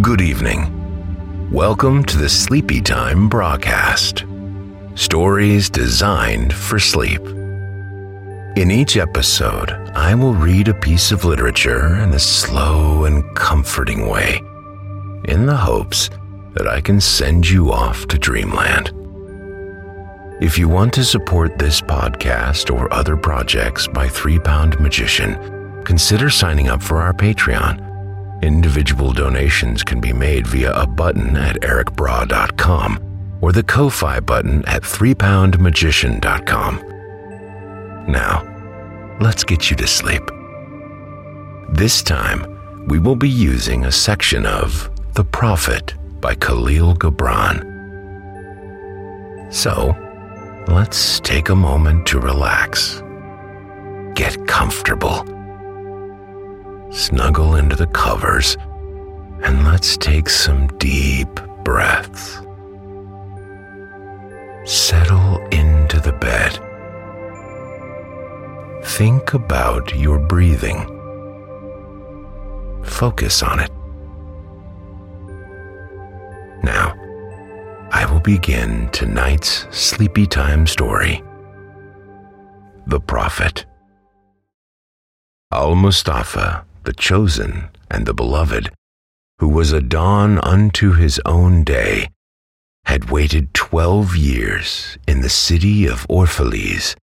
Good evening. Welcome to the Sleepy Time Braacast. Stories designed for sleep. In each episode, I will read a piece of literature in a slow and comforting way, in the hopes that I can send you off to dreamland. If you want to support this podcast or other projects by Three Pound Magician, consider signing up for our Patreon. Individual donations can be made via a button at erikbraa.com or the Ko-Fi button at threepoundmagician.com. Now, let's get you to sleep. This time, we will be using a section of The Prophet by Kahlil Gibran. So, let's take a moment to relax. Get comfortable snuggle into the covers, and let's take some deep breaths. Settle into the bed. Think about your breathing. Focus on it. Now, I will begin tonight's sleepy time story. The Prophet. Almustafa the chosen and the beloved, who was a dawn unto his own day, had waited twelve years in the city of Orphalese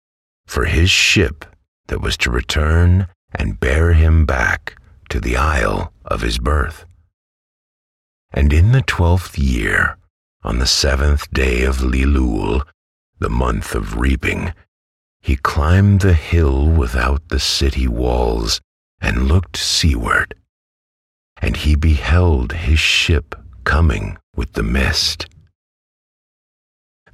for his ship that was to return and bear him back to the isle of his birth. And in the twelfth year, on the seventh day of Ielool, the month of reaping, he climbed the hill without the city walls and looked seaward, and he beheld his ship coming with the mist.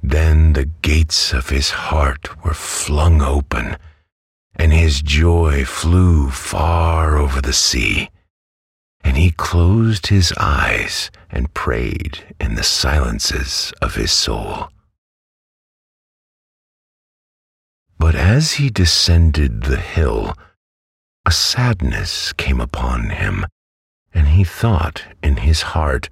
Then the gates of his heart were flung open, and his joy flew far over the sea. And he closed his eyes and prayed in the silences of his soul. But as he descended the hill, a sadness came upon him, and he thought in his heart,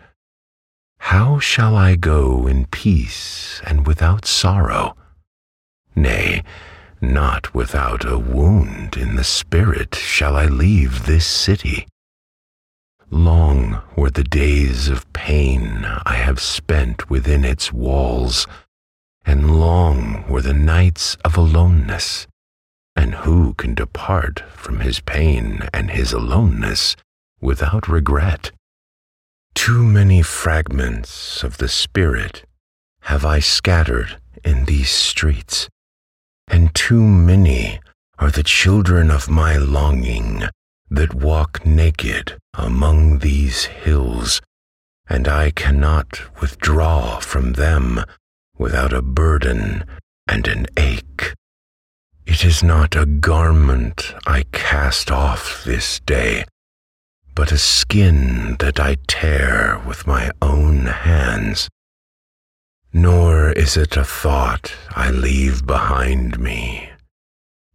How shall I go in peace and without sorrow? Nay, not without a wound in the spirit shall I leave this city. Long were the days of pain I have spent within its walls, and long were the nights of aloneness and who can depart from his pain and his aloneness without regret? Too many fragments of the Spirit have I scattered in these streets, and too many are the children of my longing that walk naked among these hills, and I cannot withdraw from them without a burden and an ache. It is not a garment I cast off this day, but a skin that I tear with my own hands. Nor is it a thought I leave behind me,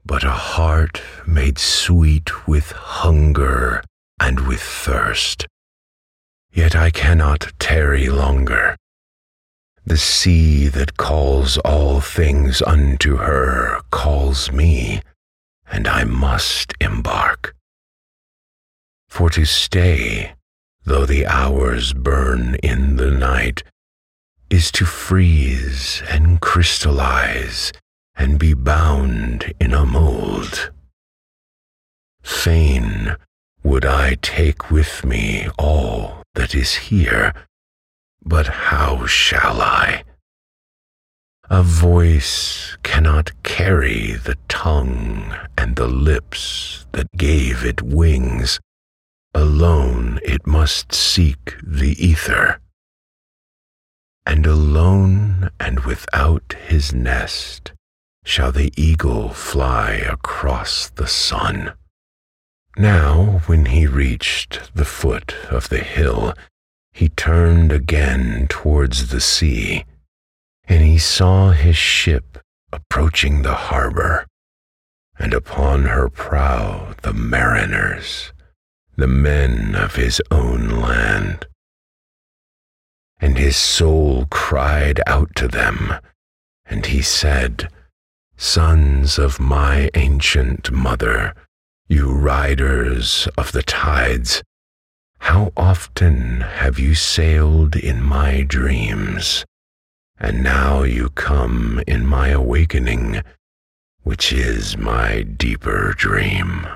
but a heart made sweet with hunger and with thirst. Yet I cannot tarry longer. The sea that calls all things unto her calls me, and I must embark. For to stay, though the hours burn in the night, is to freeze and crystallize and be bound in a mold. Fain would I take with me all that is here but how shall I? A voice cannot carry the tongue and the lips that gave it wings. Alone it must seek the ether. And alone and without his nest shall the eagle fly across the sun. Now, when he reached the foot of the hill, he turned again towards the sea, and he saw his ship approaching the harbor, and upon her prow the mariners, the men of his own land. and his soul cried out to them, and he said, Sons of my ancient mother, you riders of the tides, how often have you sailed in my dreams, and now you come in my awakening, which is my deeper dream.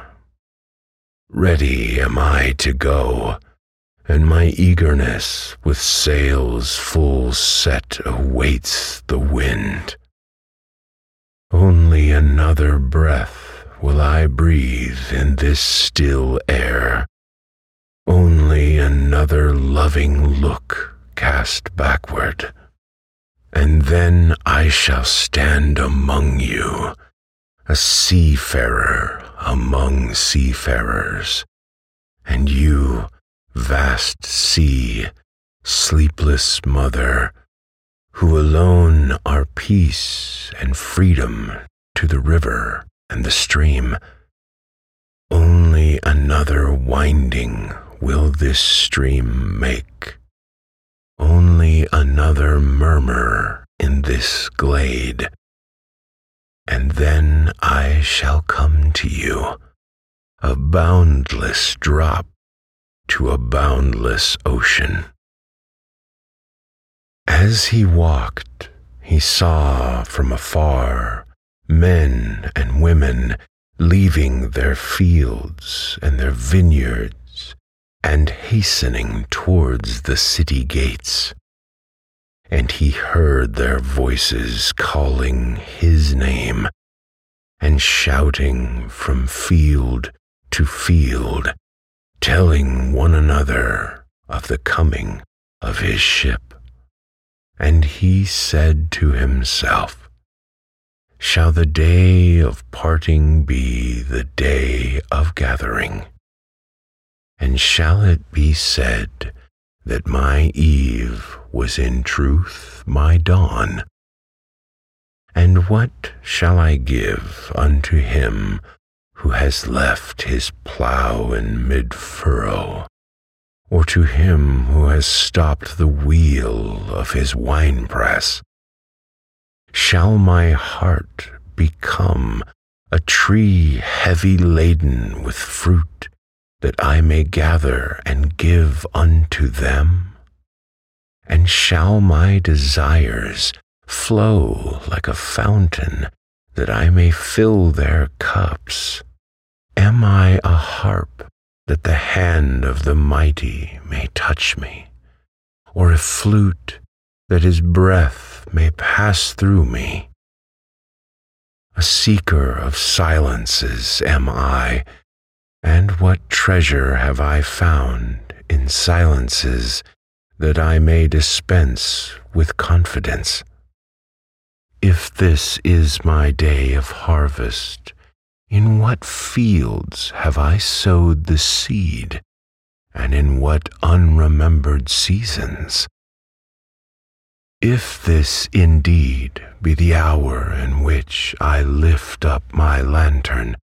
Ready am I to go, and my eagerness with sails full set awaits the wind. Only another breath will I breathe in this still air, only another loving look cast backward, and then I shall stand among you, a seafarer among seafarers, and you, vast sea, sleepless mother, who alone are peace and freedom to the river and the stream. Only another winding will this stream make, only another murmur in this glade. And then I shall come to you, a boundless drop to a boundless ocean. As he walked, he saw from afar men and women leaving their fields and their vineyards and hastening towards the city gates and he heard their voices calling his name and shouting from field to field, telling one another of the coming of his ship. And he said to himself, Shall the day of parting be the day of gathering? And shall it be said, that my eve was in truth my dawn. And what shall I give unto him who has left his plough in mid furrow, or to him who has stopped the wheel of his winepress? Shall my heart become a tree heavy laden with fruit? That I may gather and give unto them? And shall my desires flow like a fountain, that I may fill their cups? Am I a harp, that the hand of the mighty may touch me? Or a flute, that his breath may pass through me? A seeker of silences am I, and what treasure have I found in silences that I may dispense with confidence? If this is my day of harvest, in what fields have I sowed the seed, and in what unremembered seasons? If this indeed be the hour in which I lift up my lantern,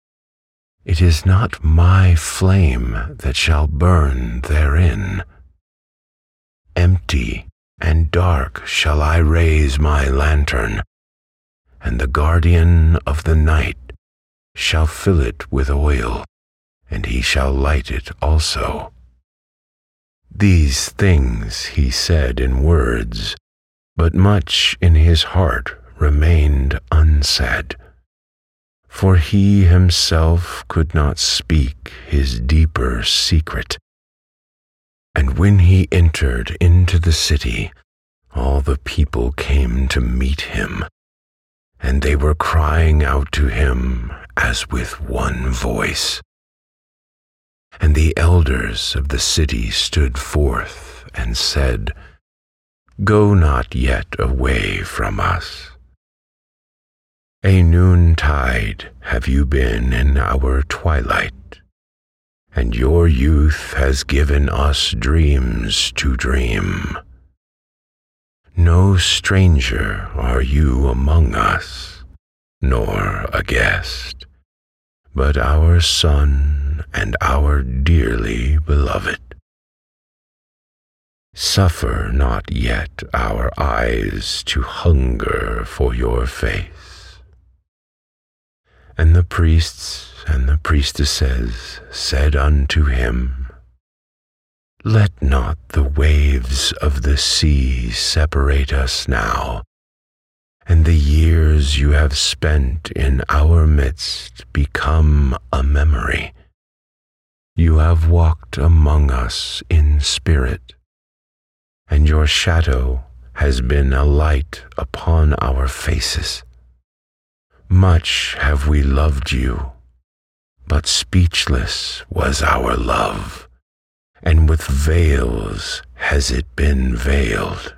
it is not my flame that shall burn therein. Empty and dark shall I raise my lantern, and the guardian of the night shall fill it with oil, and he shall light it also. These things he said in words, but much in his heart remained unsaid for he himself could not speak his deeper secret. And when he entered into the city, all the people came to meet him, and they were crying out to him as with one voice. And the elders of the city stood forth and said, Go not yet away from us a noontide have you been in our twilight, and your youth has given us dreams to dream. No stranger are you among us, nor a guest, but our son and our dearly beloved. Suffer not yet our eyes to hunger for your face. And the priests and the priestesses said unto him, Let not the waves of the sea separate us now, and the years you have spent in our midst become a memory. You have walked among us in spirit and your shadow has been a light upon our faces. Much have we loved you, but speechless was our love, and with veils has it been veiled.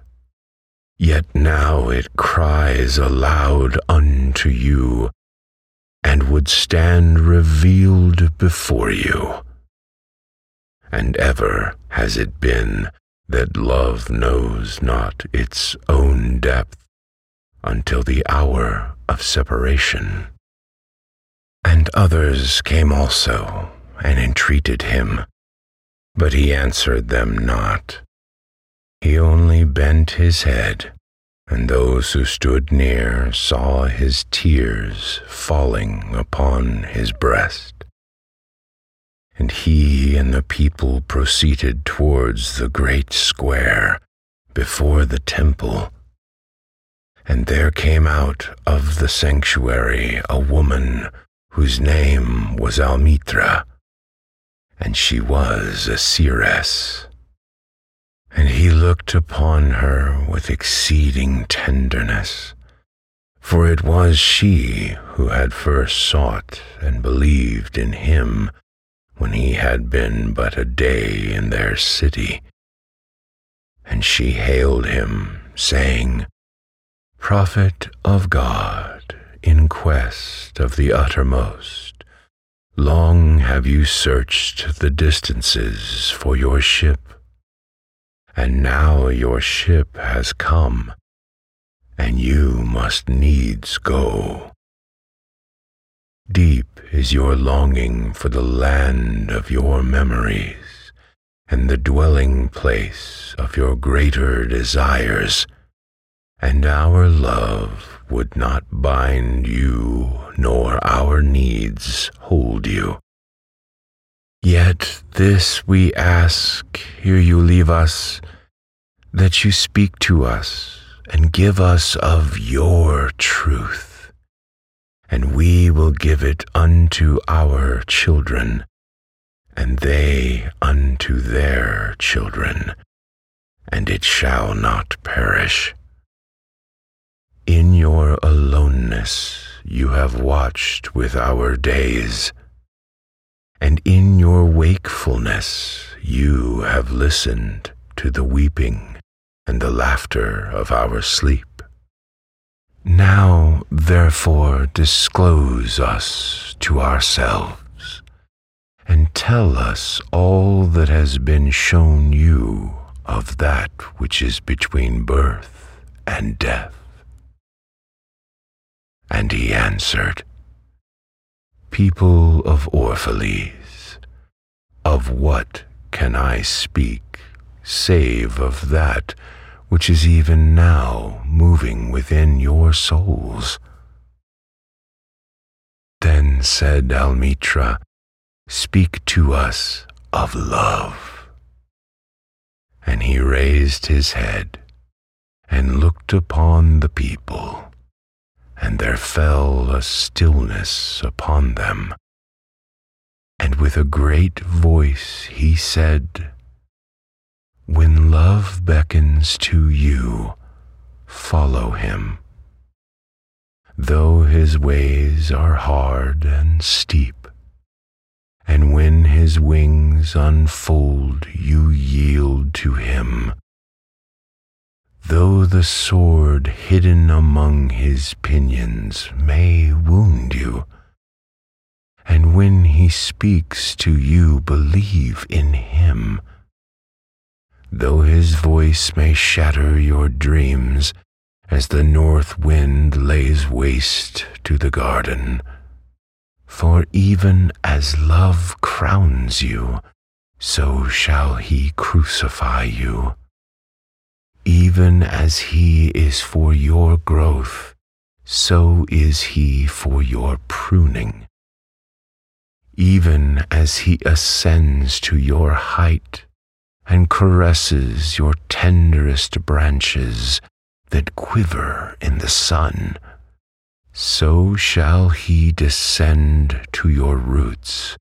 Yet now it cries aloud unto you, and would stand revealed before you. And ever has it been that love knows not its own depth until the hour of separation. And others came also and entreated him, but he answered them not. He only bent his head, and those who stood near saw his tears falling upon his breast and he and the people proceeded towards the great square before the temple. And there came out of the sanctuary a woman whose name was Almitra, and she was a seeress. And he looked upon her with exceeding tenderness, for it was she who had first sought and believed in him when he had been but a day in their city. And she hailed him, saying, Prophet of God, in quest of the uttermost, long have you searched the distances for your ship, and now your ship has come, and you must needs go. Deep is your longing for the land of your memories and the dwelling place of your greater desires, and our love would not bind you, nor our needs hold you. Yet this we ask, ere you leave us, that you speak to us and give us of your truth and we will give it unto our children, and they unto their children, and it shall not perish. In your aloneness you have watched with our days, and in your wakefulness you have listened to the weeping and the laughter of our sleep. Now, therefore, disclose us to ourselves, and tell us all that has been shown you of that which is between birth and death. And he answered, People of Orphalese, of what can I speak save of that which is even now moving within your souls. Then said Almitra, Speak to us of love. And he raised his head and looked upon the people, and there fell a stillness upon them. And with a great voice he said, when love beckons to you, follow him. Though his ways are hard and steep, and when his wings unfold, you yield to him. Though the sword hidden among his pinions may wound you, and when he speaks to you, believe in him though his voice may shatter your dreams as the north wind lays waste to the garden. For even as love crowns you, so shall he crucify you. Even as he is for your growth, so is he for your pruning. Even as he ascends to your height and caresses your tenderest branches that quiver in the sun, so shall he descend to your roots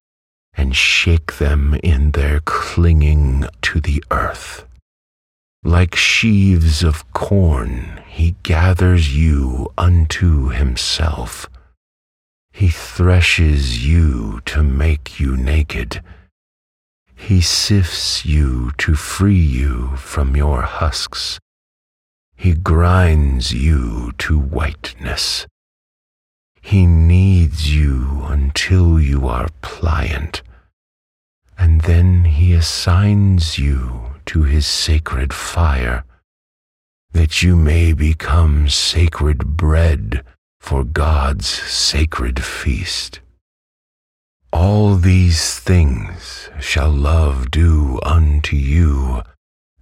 and shake them in their clinging to the earth. Like sheaves of corn, he gathers you unto himself. He threshes you to make you naked. He sifts you to free you from your husks. He grinds you to whiteness. He kneads you until you are pliant, and then he assigns you to his sacred fire, that you may become sacred bread for God's sacred feast. All these things shall love do unto you,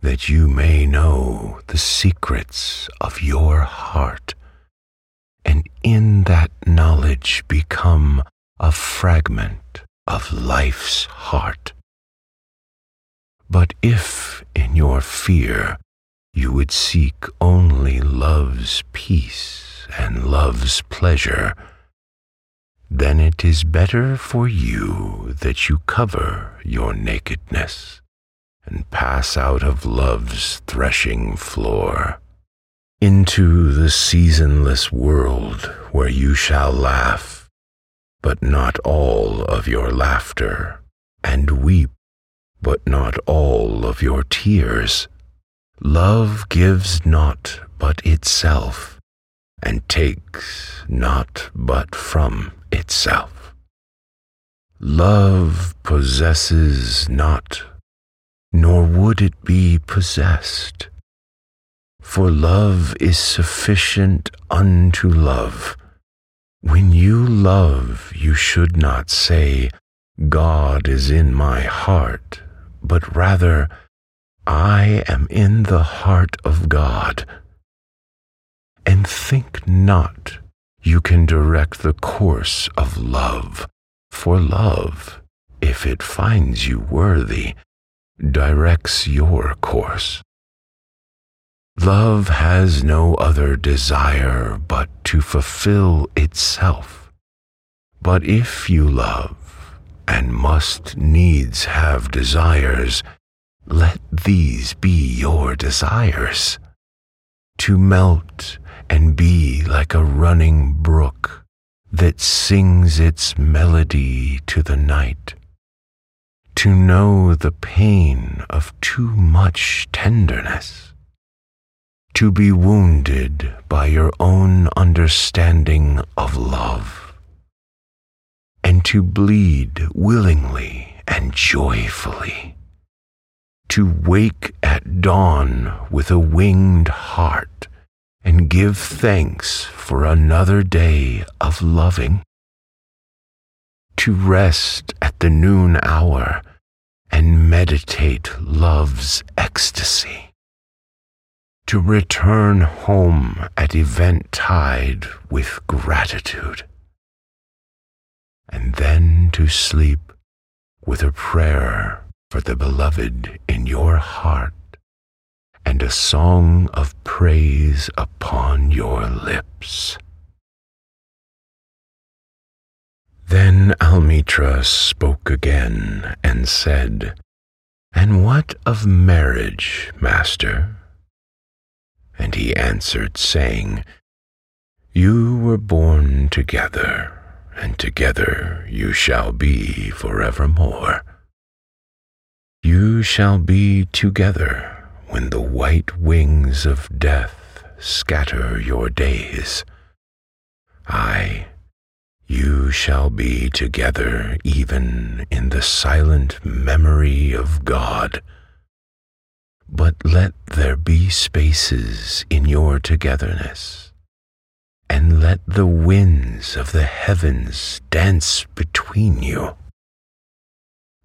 that you may know the secrets of your heart and in that knowledge become a fragment of life's heart. But if in your fear you would seek only love's peace and love's pleasure, then it is better for you that you cover your nakedness and pass out of love's threshing floor into the seasonless world where you shall laugh, but not all of your laughter, and weep, but not all of your tears. Love gives not but itself, and takes not but from itself. Love possesses not, nor would it be possessed for love is sufficient unto love. When you love, you should not say, God is in my heart, but rather, I am in the heart of God. And think not you can direct the course of love, for love, if it finds you worthy, directs your course. Love has no other desire but to fulfill itself. But if you love and must needs have desires, let these be your desires. To melt and be like a running brook that sings its melody to the night. To know the pain of too much tenderness to be wounded by your own understanding of love, and to bleed willingly and joyfully, to wake at dawn with a winged heart and give thanks for another day of loving, to rest at the noon hour and meditate love's ecstasy. To return home at eventide with gratitude, and then to sleep with a prayer for the beloved in your heart and a song of praise upon your lips. Then Almitra spoke again and said, And what of marriage, master? And he answered, saying, You were born together, and together you shall be forevermore. You shall be together when the white wings of death scatter your days. Ay, you shall be together even in the silent memory of God but let there be spaces in your togetherness, and let the winds of the heavens dance between you.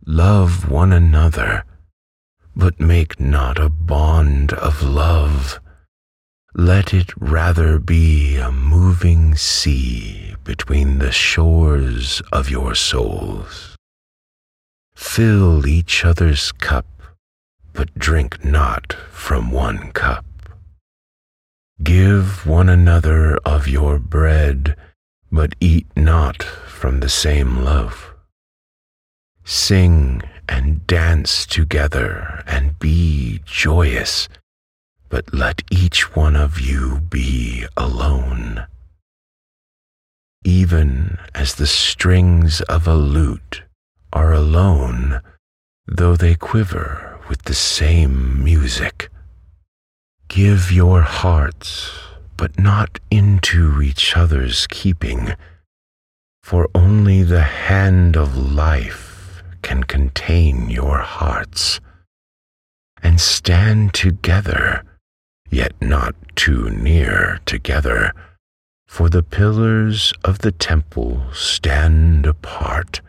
Love one another, but make not a bond of love. Let it rather be a moving sea between the shores of your souls. Fill each other's cup, but drink not from one cup. Give one another of your bread, but eat not from the same loaf. Sing and dance together and be joyous, but let each one of you be alone. Even as the strings of a lute are alone, though they quiver with the same music. Give your hearts, but not into each other's keeping, for only the hand of life can contain your hearts. And stand together, yet not too near together, for the pillars of the temple stand apart,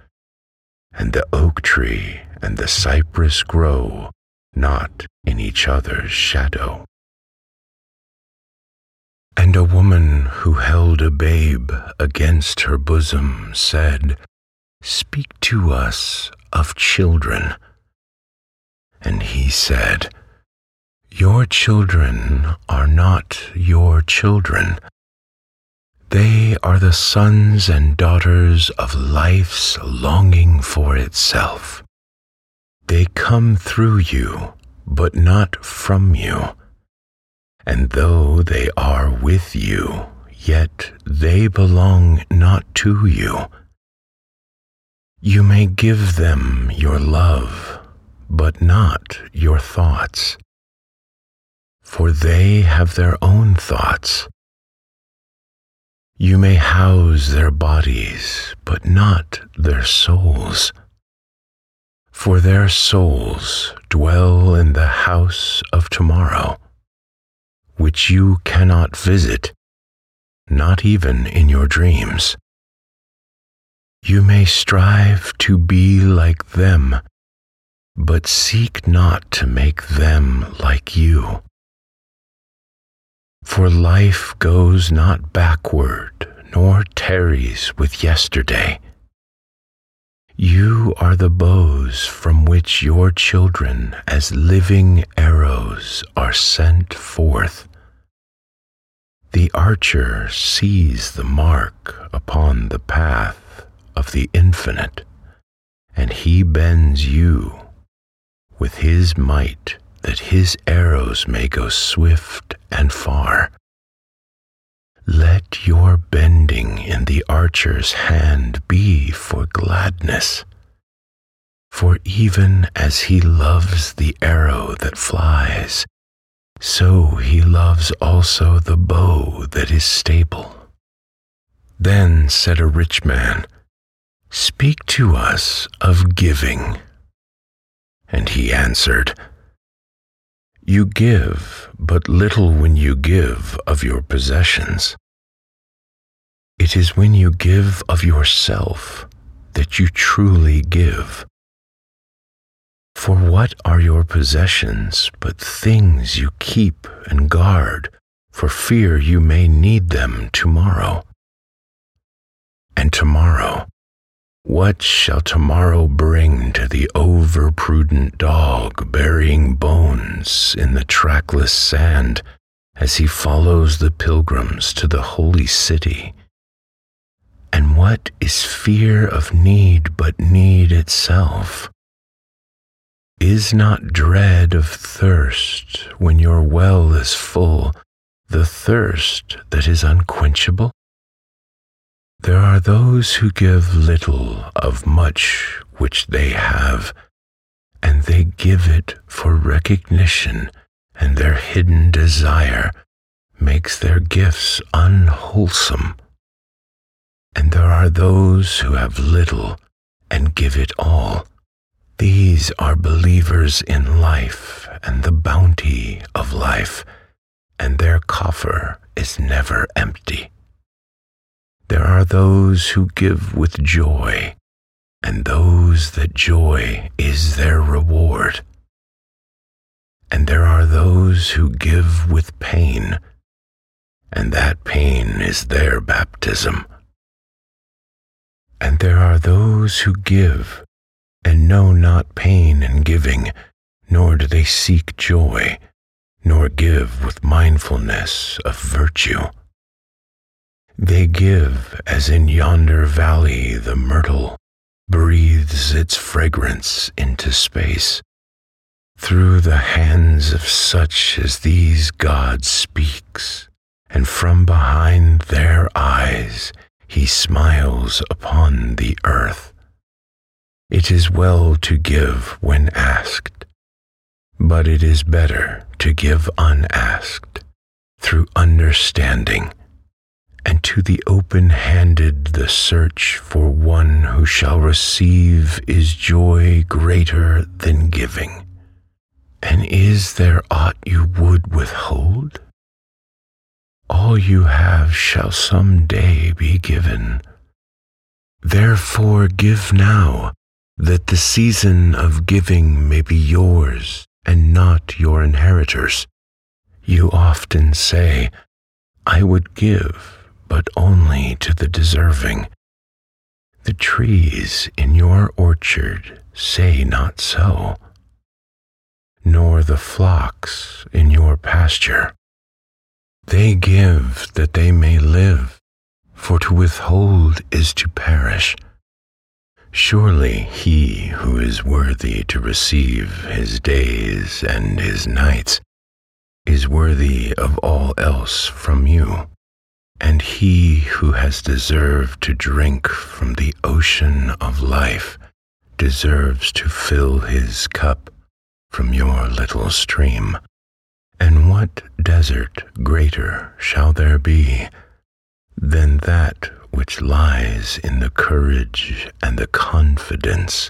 and the oak tree and the cypress grow not in each other's shadow. And a woman who held a babe against her bosom said, Speak to us of children. And he said, Your children are not your children. They are the sons and daughters of life's longing for itself. They come through you, but not from you and though they are with you, yet they belong not to you. You may give them your love, but not your thoughts, for they have their own thoughts. You may house their bodies, but not their souls, for their souls dwell in the house of tomorrow which you cannot visit, not even in your dreams. You may strive to be like them, but seek not to make them like you. For life goes not backward, nor tarries with yesterday. You are the bows from which your children, as living arrows, are sent forth. The archer sees the mark upon the path of the infinite, and he bends you with his might that his arrows may go swift and far. Let your bending in the archer's hand be for gladness. For even as he loves the arrow that flies, so he loves also the bow that is stable. Then said a rich man, Speak to us of giving. And he answered, you give but little when you give of your possessions. It is when you give of yourself that you truly give. For what are your possessions but things you keep and guard for fear you may need them tomorrow? And tomorrow, what shall tomorrow bring to the overprudent dog burying bones in the trackless sand as he follows the pilgrims to the holy city? And what is fear of need but need itself? Is not dread of thirst when your well is full the thirst that is unquenchable? There are those who give little of much which they have, and they give it for recognition, and their hidden desire makes their gifts unwholesome. And there are those who have little and give it all. These are believers in life and the bounty of life, and their coffer is never empty. There are those who give with joy, and those that joy is their reward. And there are those who give with pain, and that pain is their baptism. And there are those who give and know not pain in giving, nor do they seek joy, nor give with mindfulness of virtue. They give as in yonder valley the myrtle breathes its fragrance into space. Through the hands of such as these God speaks, and from behind their eyes he smiles upon the earth. It is well to give when asked, but it is better to give unasked, through understanding, and to the open handed the search for one who shall receive is joy greater than giving. And is there aught you would withhold? All you have shall some day be given. Therefore give now, that the season of giving may be yours and not your inheritors. You often say, I would give, but only to the deserving. The trees in your orchard say not so, nor the flocks in your pasture. They give that they may live, for to withhold is to perish. Surely he who is worthy to receive his days and his nights is worthy of all else from you. And he who has deserved to drink from the ocean of life deserves to fill his cup from your little stream. And what desert greater shall there be than that which lies in the courage and the confidence,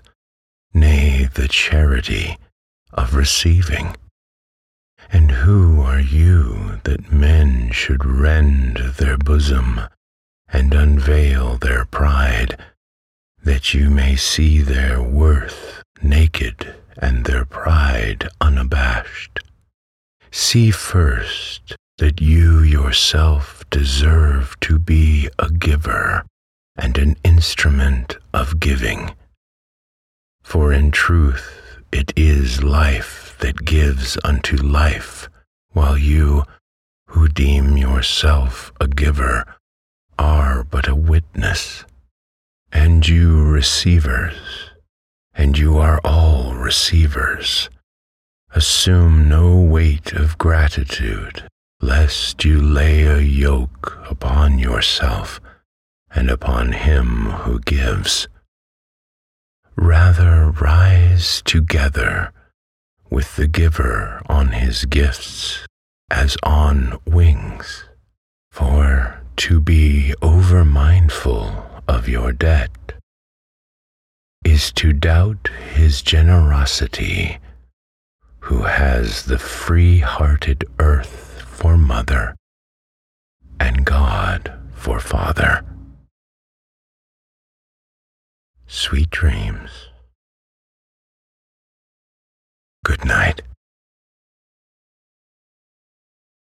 nay, the charity of receiving? And who are you that men should rend their bosom and unveil their pride, that you may see their worth naked and their pride unabashed? See first that you yourself deserve to be a giver and an instrument of giving. For in truth it is that gives unto life, while you, who deem yourself a giver, are but a witness. And you receivers, and you are all receivers Assume no weight of gratitude, lest you lay a yoke upon yourself and upon him who gives. Rather rise together with the giver on his gifts as on wings, for to be over mindful of your debt is to doubt his generosity who has the free hearted earth for mother and God for father. Sweet dreams. Good night.